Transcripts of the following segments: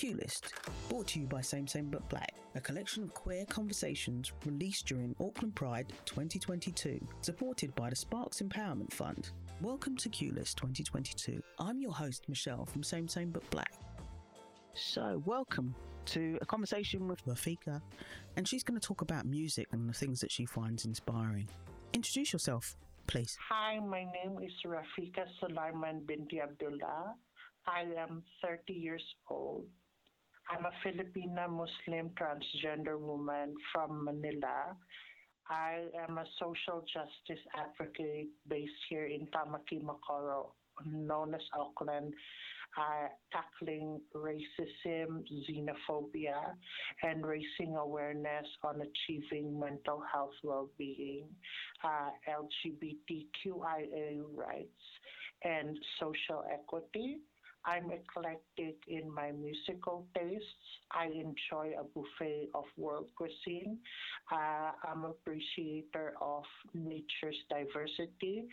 Q List, brought to you by Same Same But Black, a collection of queer conversations released during Auckland Pride 2022, supported by the Sparks Empowerment Fund. Welcome to Q List 2022. I'm your host, Michelle from Same Same But Black. So, welcome to a conversation with Rafiqah, and she's going to talk about music and the things that she finds inspiring. Introduce yourself, please. Hi, my name is Rafiqah Sulaiman binti Abdullah. I am 30 years old. I'm a Filipina Muslim transgender woman from Manila. I am a social justice advocate based here in Tamaki Makaurau, known as Auckland, uh, tackling racism, xenophobia, and raising awareness on achieving mental health well-being, uh, LGBTQIA rights, and social equity. I'm eclectic in my musical tastes. I enjoy a buffet of world cuisine. Uh, I'm an appreciator of nature's diversity,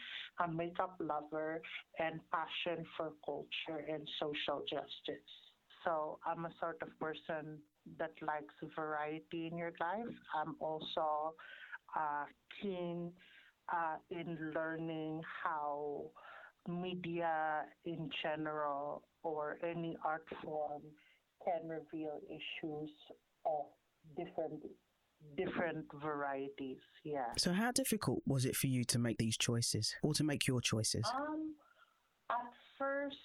a makeup lover, and passion for culture and social justice. So I'm a sort of person that likes variety in your life. I'm also uh, keen uh, in learning how media in general or any art form can reveal issues of different different varieties yeah So, how difficult was it for you to make these choices or to make your choices? um at first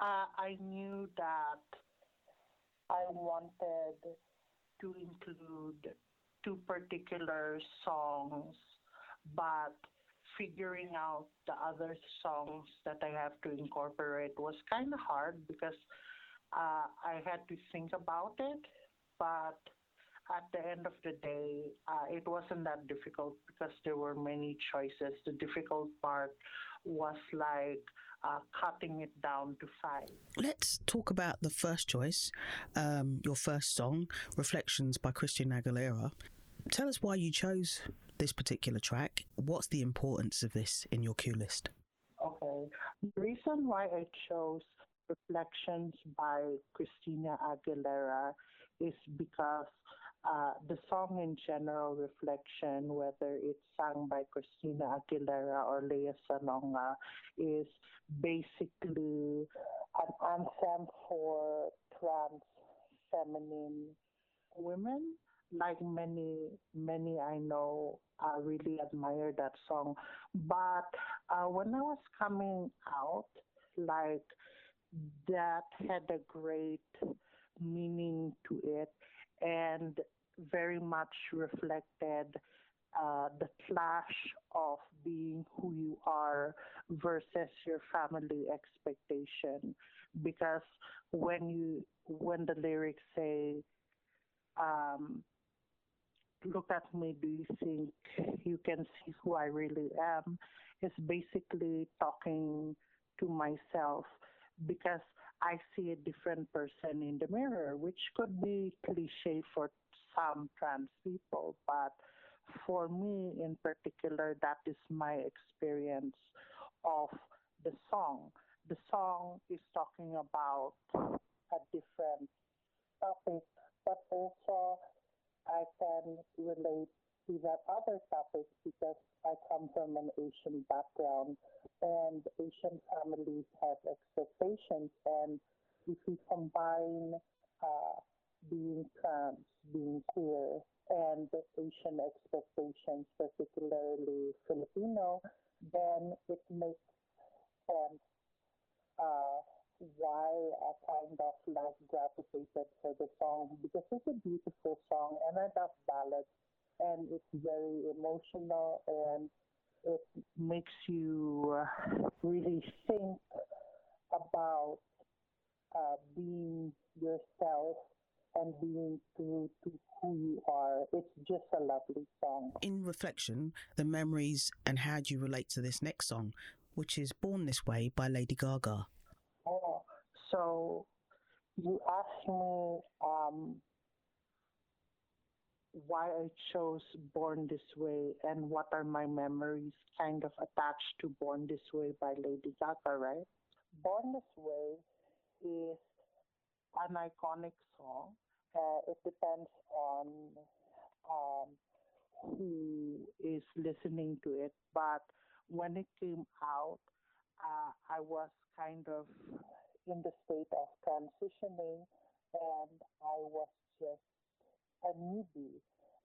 uh, i knew that i wanted to include two particular songs but figuring out the other songs that I have to incorporate was kind of hard because uh, I had to think about it. But at the end of the day, uh, it wasn't that difficult because there were many choices. The difficult part was like uh, cutting it down to five. Let's talk about the first choice, um, your first song, Reflections by Christina Aguilera. Tell us why you chose this particular track. What's the importance of this in your Q list? Okay. The reason why I chose Reflections by Christina Aguilera is because uh, the song in general, Reflection, whether it's sung by Christina Aguilera or Lea Salonga, is basically an anthem for trans feminine women like many many I know I really admire that song. But uh, when I was coming out, like that had a great meaning to it and very much reflected uh, the clash of being who you are versus your family expectation. Because when you when the lyrics say um, look at me, do you think you can see who I really am? Is basically talking to myself because I see a different person in the mirror, which could be cliche for some trans people, but for me in particular, that is my experience of the song. The song is talking about a different topic, but also I can relate to that other topic because I come from an Asian background and Asian families have expectations. And if we combine uh, being trans, being queer, and the Asian expectations, particularly Filipino, then it makes sense uh, why I kind of like gravitated for the song because it's a beautiful song and I love ballads and it's very emotional and it makes you uh, really think about uh, being yourself and being true to who you are. It's just a lovely song. In reflection, the memories and how do you relate to this next song, which is Born This Way by Lady Gaga. So you asked me um, why I chose Born This Way and what are my memories kind of attached to Born This Way by Lady Gaga, right? Born This Way is an iconic song. Uh, it depends on um, who is listening to it. But when it came out, uh, I was kind of in the state of transitioning and I was just a newbie.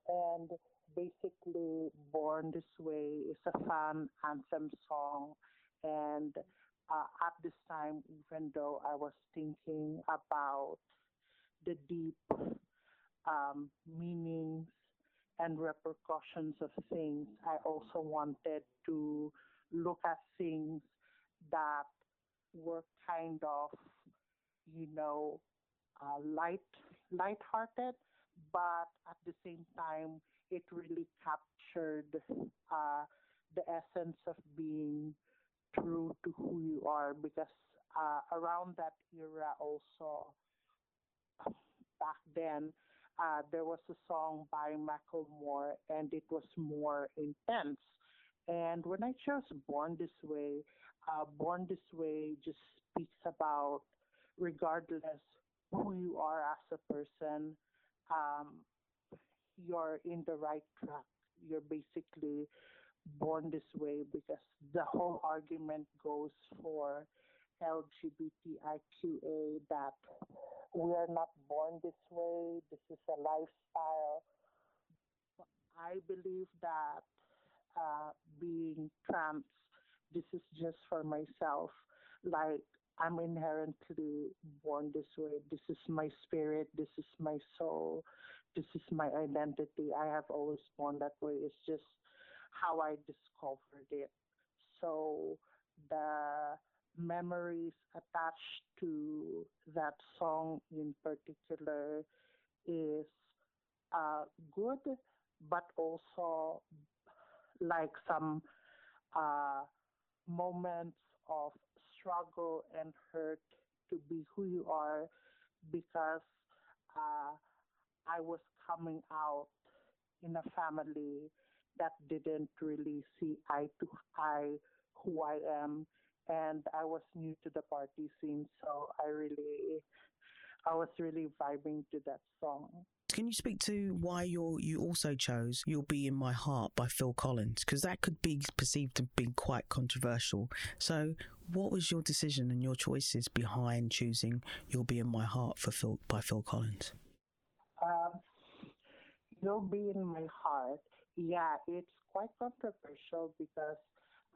And basically, Born This Way is a fan anthem song. And uh, at this time, even though I was thinking about the deep um, meanings and repercussions of things, I also wanted to look at things that were kind of, you know, uh, light, light-hearted, but at the same time, it really captured uh, the essence of being true to who you are. Because uh, around that era, also back then, uh, there was a song by Macklemore, and it was more intense. And when I chose Born This Way, uh, Born This Way just speaks about, regardless who you are as a person, um, you're in the right track. You're basically born this way because the whole argument goes for LGBTIQA that we are not born this way. This is a lifestyle. I believe that uh, being trans, this is just for myself. Like I'm inherently born this way. This is my spirit. This is my soul. This is my identity. I have always born that way. It's just how I discovered it. So the memories attached to that song in particular is uh, good, but also like some uh, moments of struggle and hurt to be who you are because uh, I was coming out in a family that didn't really see eye to eye who I am. And I was new to the party scene, so I really, I was really vibing to that song. Can you speak to why you you also chose "You'll Be in My Heart" by Phil Collins? Because that could be perceived to be quite controversial. So, what was your decision and your choices behind choosing "You'll Be in My Heart" for Phil by Phil Collins? Um, "You'll Be in My Heart." Yeah, it's quite controversial because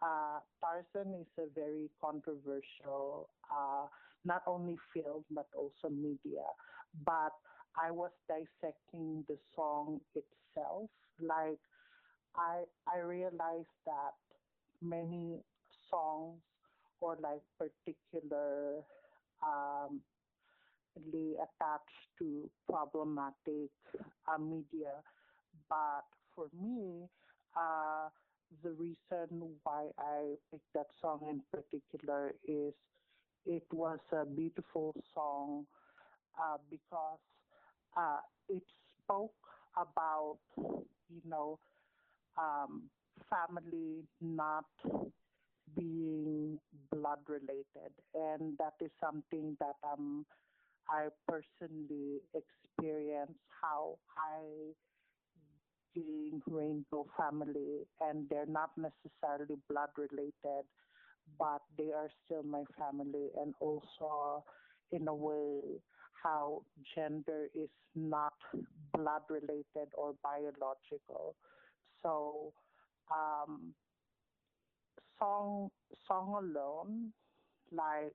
uh, Tarzan is a very controversial, uh, not only film but also media. But I was dissecting the song itself. Like I I realized that many songs or like particular um, attached to problematic uh, media, but for me, uh, the reason why I picked that song in particular is it was a beautiful song uh, because uh, it spoke about, you know, um, family not being blood related, and that is something that um, I personally experienced how I being rainbow family and they're not necessarily blood related but they are still my family. And also in a way how gender is not blood related or biological. So um, song song alone, like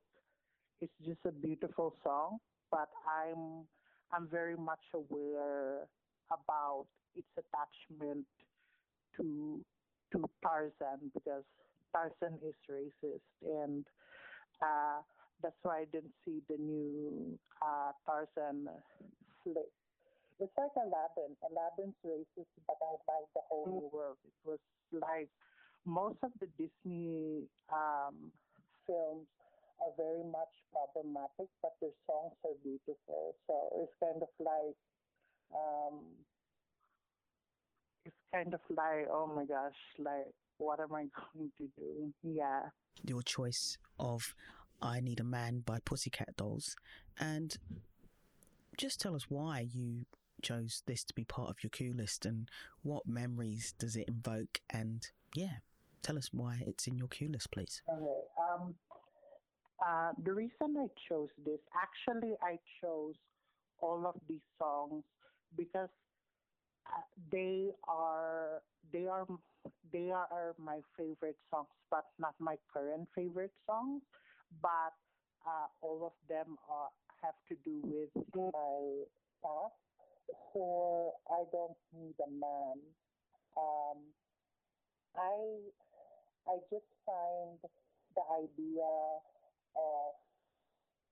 it's just a beautiful song, but I'm I'm very much aware about its attachment to to Tarzan because Tarzan is racist and uh, that's why I didn't see the new uh, Tarzan flick. It's like Aladdin. Aladdin's racist, but I like the whole new world. It was like most of the Disney um, films are very much problematic, but their songs are beautiful. So it's kind of like, um, it's kind of like, oh my gosh, like what am I going to do? Yeah. Your choice of I Need a Man by Pussycat Dolls. And just tell us why you chose this to be part of your Q list and what memories does it invoke? And yeah, tell us why it's in your Q list, please. Okay. Um, uh, the reason I chose this, actually, I chose all of these songs because uh, they are they are they are my favorite songs, but not my current favorite songs. But uh, all of them are, have to do with my past. so I don't need a man. Um, I I just find the idea of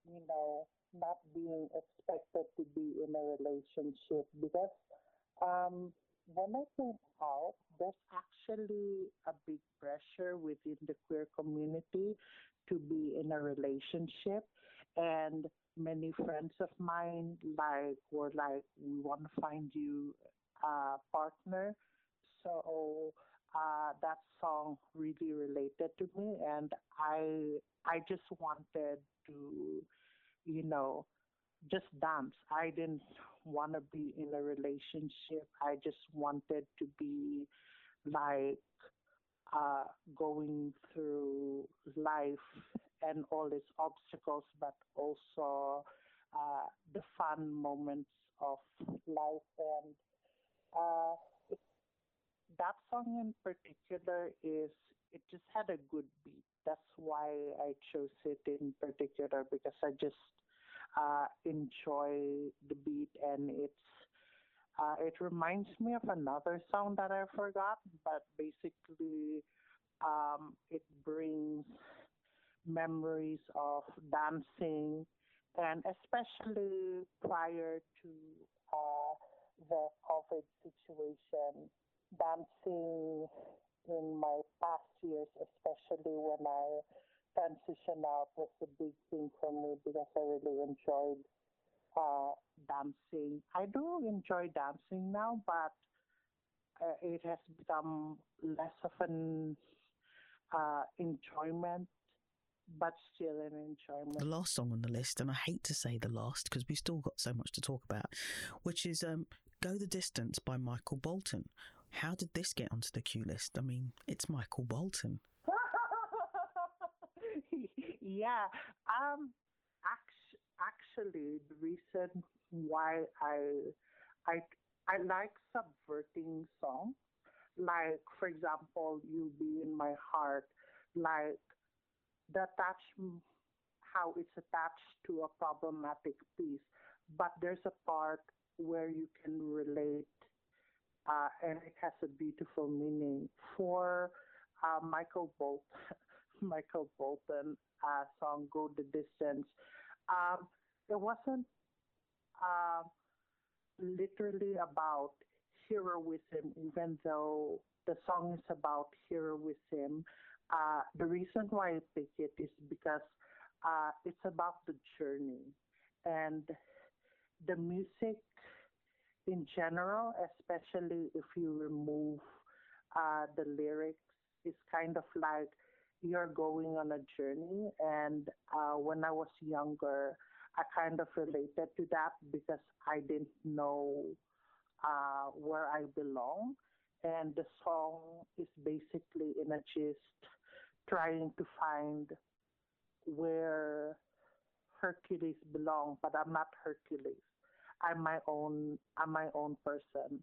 you know not being expected to be in a relationship because um, when I came out, there's actually a big pressure within the queer community to be in a relationship. And many friends of mine like were like, we want to find you a partner. So uh, that song really related to me, and I I just wanted to, you know, just dance. I didn't want to be in a relationship. I just wanted to be like going through life and all its obstacles, but also uh, the fun moments of life. And uh, that song in particular is, it just had a good beat. That's why I chose it in particular because I just uh, enjoy the beat and it's uh, it reminds me of another song that I forgot, but basically um, it brings memories of dancing and especially prior to uh, the COVID situation, dancing in my past years, especially when I transitioned out was a big thing for me because I really enjoyed uh, dancing. I do enjoy dancing now, but uh, it has become less of an uh, enjoyment, but still an enjoyment. The last song on the list, and I hate to say the last because we've still got so much to talk about, which is um, Go the Distance by Michael Bolton. How did this get onto the Q list? I mean, it's Michael Bolton. yeah. Um. Actually, the reason why I I I like subverting songs, like for example, "You'll Be in My Heart," like the attachment, how it's attached to a problematic piece, but there's a part where you can relate, uh, and it has a beautiful meaning for uh, Michael Bolt. Michael Bolton uh, song "Go the Distance." Um, it wasn't uh, literally about heroism, even though the song is about heroism. Uh, the reason why I pick it is because uh, it's about the journey and the music in general, especially if you remove uh, the lyrics, is kind of like you're going on a journey. And uh, when I was younger, I kind of related to that because I didn't know uh, where I belong. And the song is basically in a gist trying to find where Hercules belong, but I'm not Hercules. I'm my own. I'm my own person,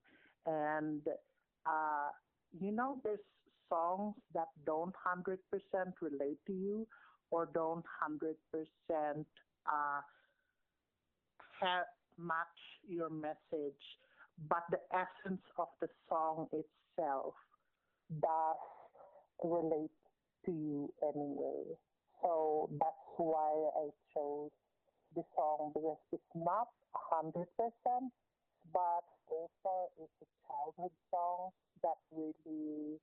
and uh, you know, there's songs that don't 100% relate to you or don't 100% uh, have, match your message, but the essence of the song itself does relate to you anyway. So that's why I chose the song because it's not 100%, but also it's a childhood song that really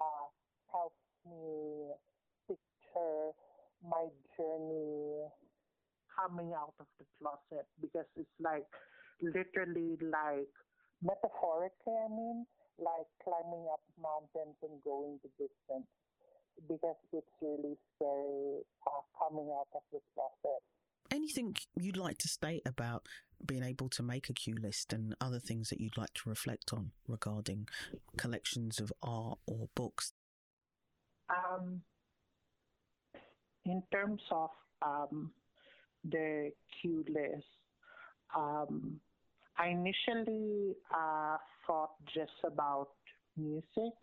uh, helps me picture my journey coming out of the closet because it's like literally like metaphorically I mean like climbing up mountains and going the distance because it's really scary uh, coming out of the closet. Anything you'd like to state about being able to make a Q list and other things that you'd like to reflect on regarding collections of art or books? Um, in terms of um, the Q list, um, I initially uh, thought just about music,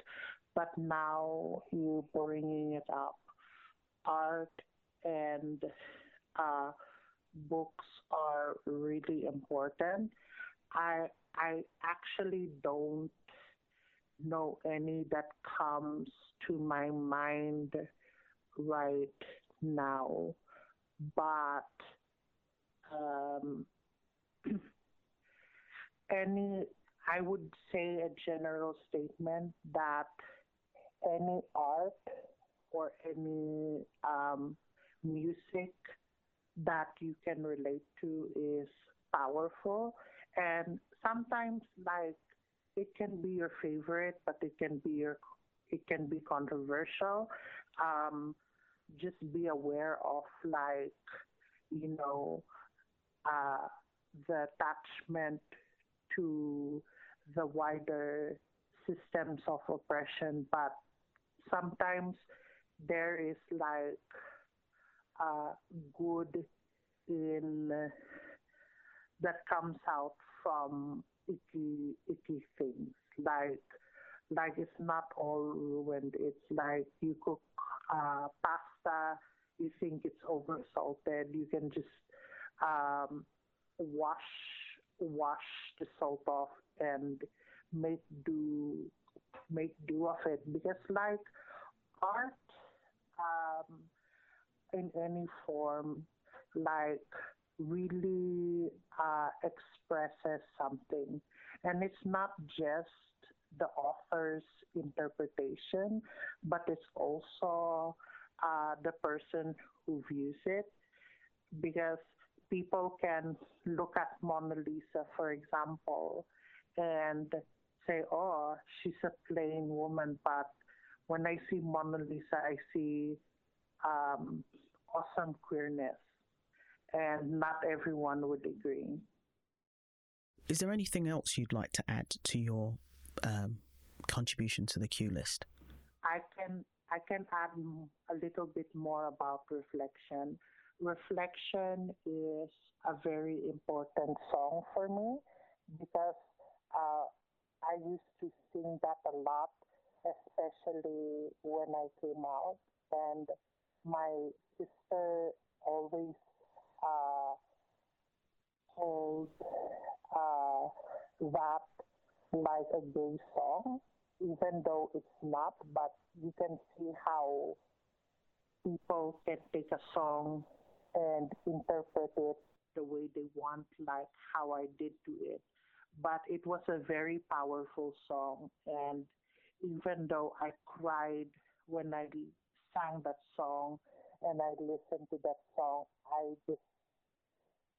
but now you're bringing it up. Art and uh, books are really important. I I actually don't know any that comes to my mind right now, but um, any I would say a general statement that any art or any um, music that you can relate to is powerful. And sometimes, like, it can be your favorite, but it can be your it can be controversial. Um, just be aware of like, you know, uh, the attachment to the wider systems of oppression, but sometimes there is like uh, good in that comes out from icky icky things. Like like it's not all ruined. It's like you cook uh, pasta you think it's over salted you can just um, wash wash the salt off and make do make do of it. Because like art um, in any form like really uh, expresses something. And it's not just the author's interpretation but it's also uh, the person who views it because people can look at Mona Lisa, for example, and say, oh, she's a plain woman. But when I see Mona Lisa, I see um, awesome queerness. And not everyone would agree. Is there anything else you'd like to add to your um, contribution to the Q list? I can I can add a little bit more about reflection reflection is a very important song for me because uh, I used to sing that a lot, especially when I came out. And my sister always uh, told uh, that like a gay song, even though it's not, but you can see how people can take a song and interpret it the way they want, like how I did to it. But it was a very powerful song, and even though I cried when I sang that song and I listened to that song, I just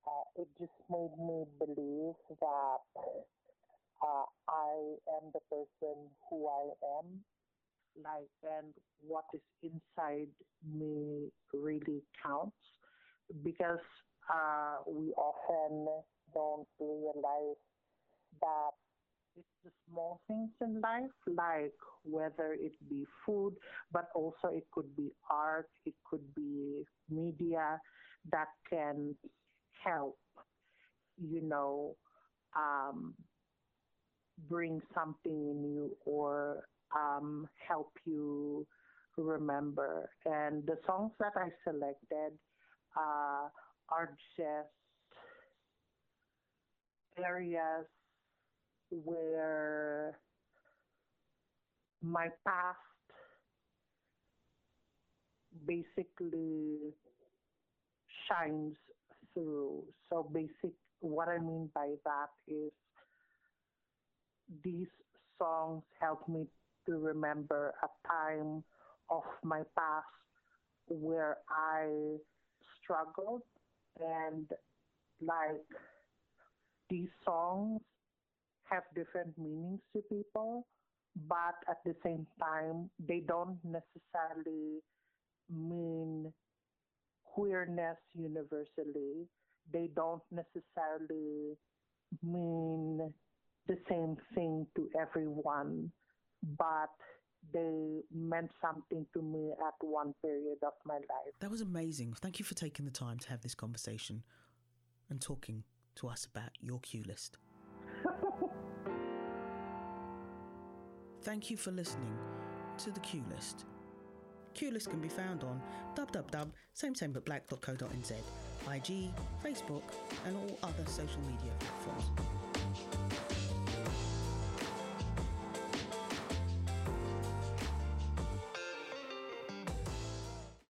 uh, it just made me believe that uh, I am the person who I am, like, and what is inside me really counts because uh, we often don't realize that it's the small things in life, like whether it be food, but also it could be art, it could be media that can help, you know, um, bring something in you or um, help you remember. And the songs that I selected uh, are just areas where my past basically shines through. So basic what I mean by that is these songs help me to remember a time of my past where I struggled and like these songs have different meanings to people but at the same time they don't necessarily mean queerness universally. They don't necessarily mean the same thing to everyone, but they meant something to me at one period of my life. That was amazing. Thank you for taking the time to have this conversation and talking to us about your Q list. Thank you for listening to the Q list. Q list can be found on www.samesamebutblack.co.nz, IG, Facebook, and all other social media platforms.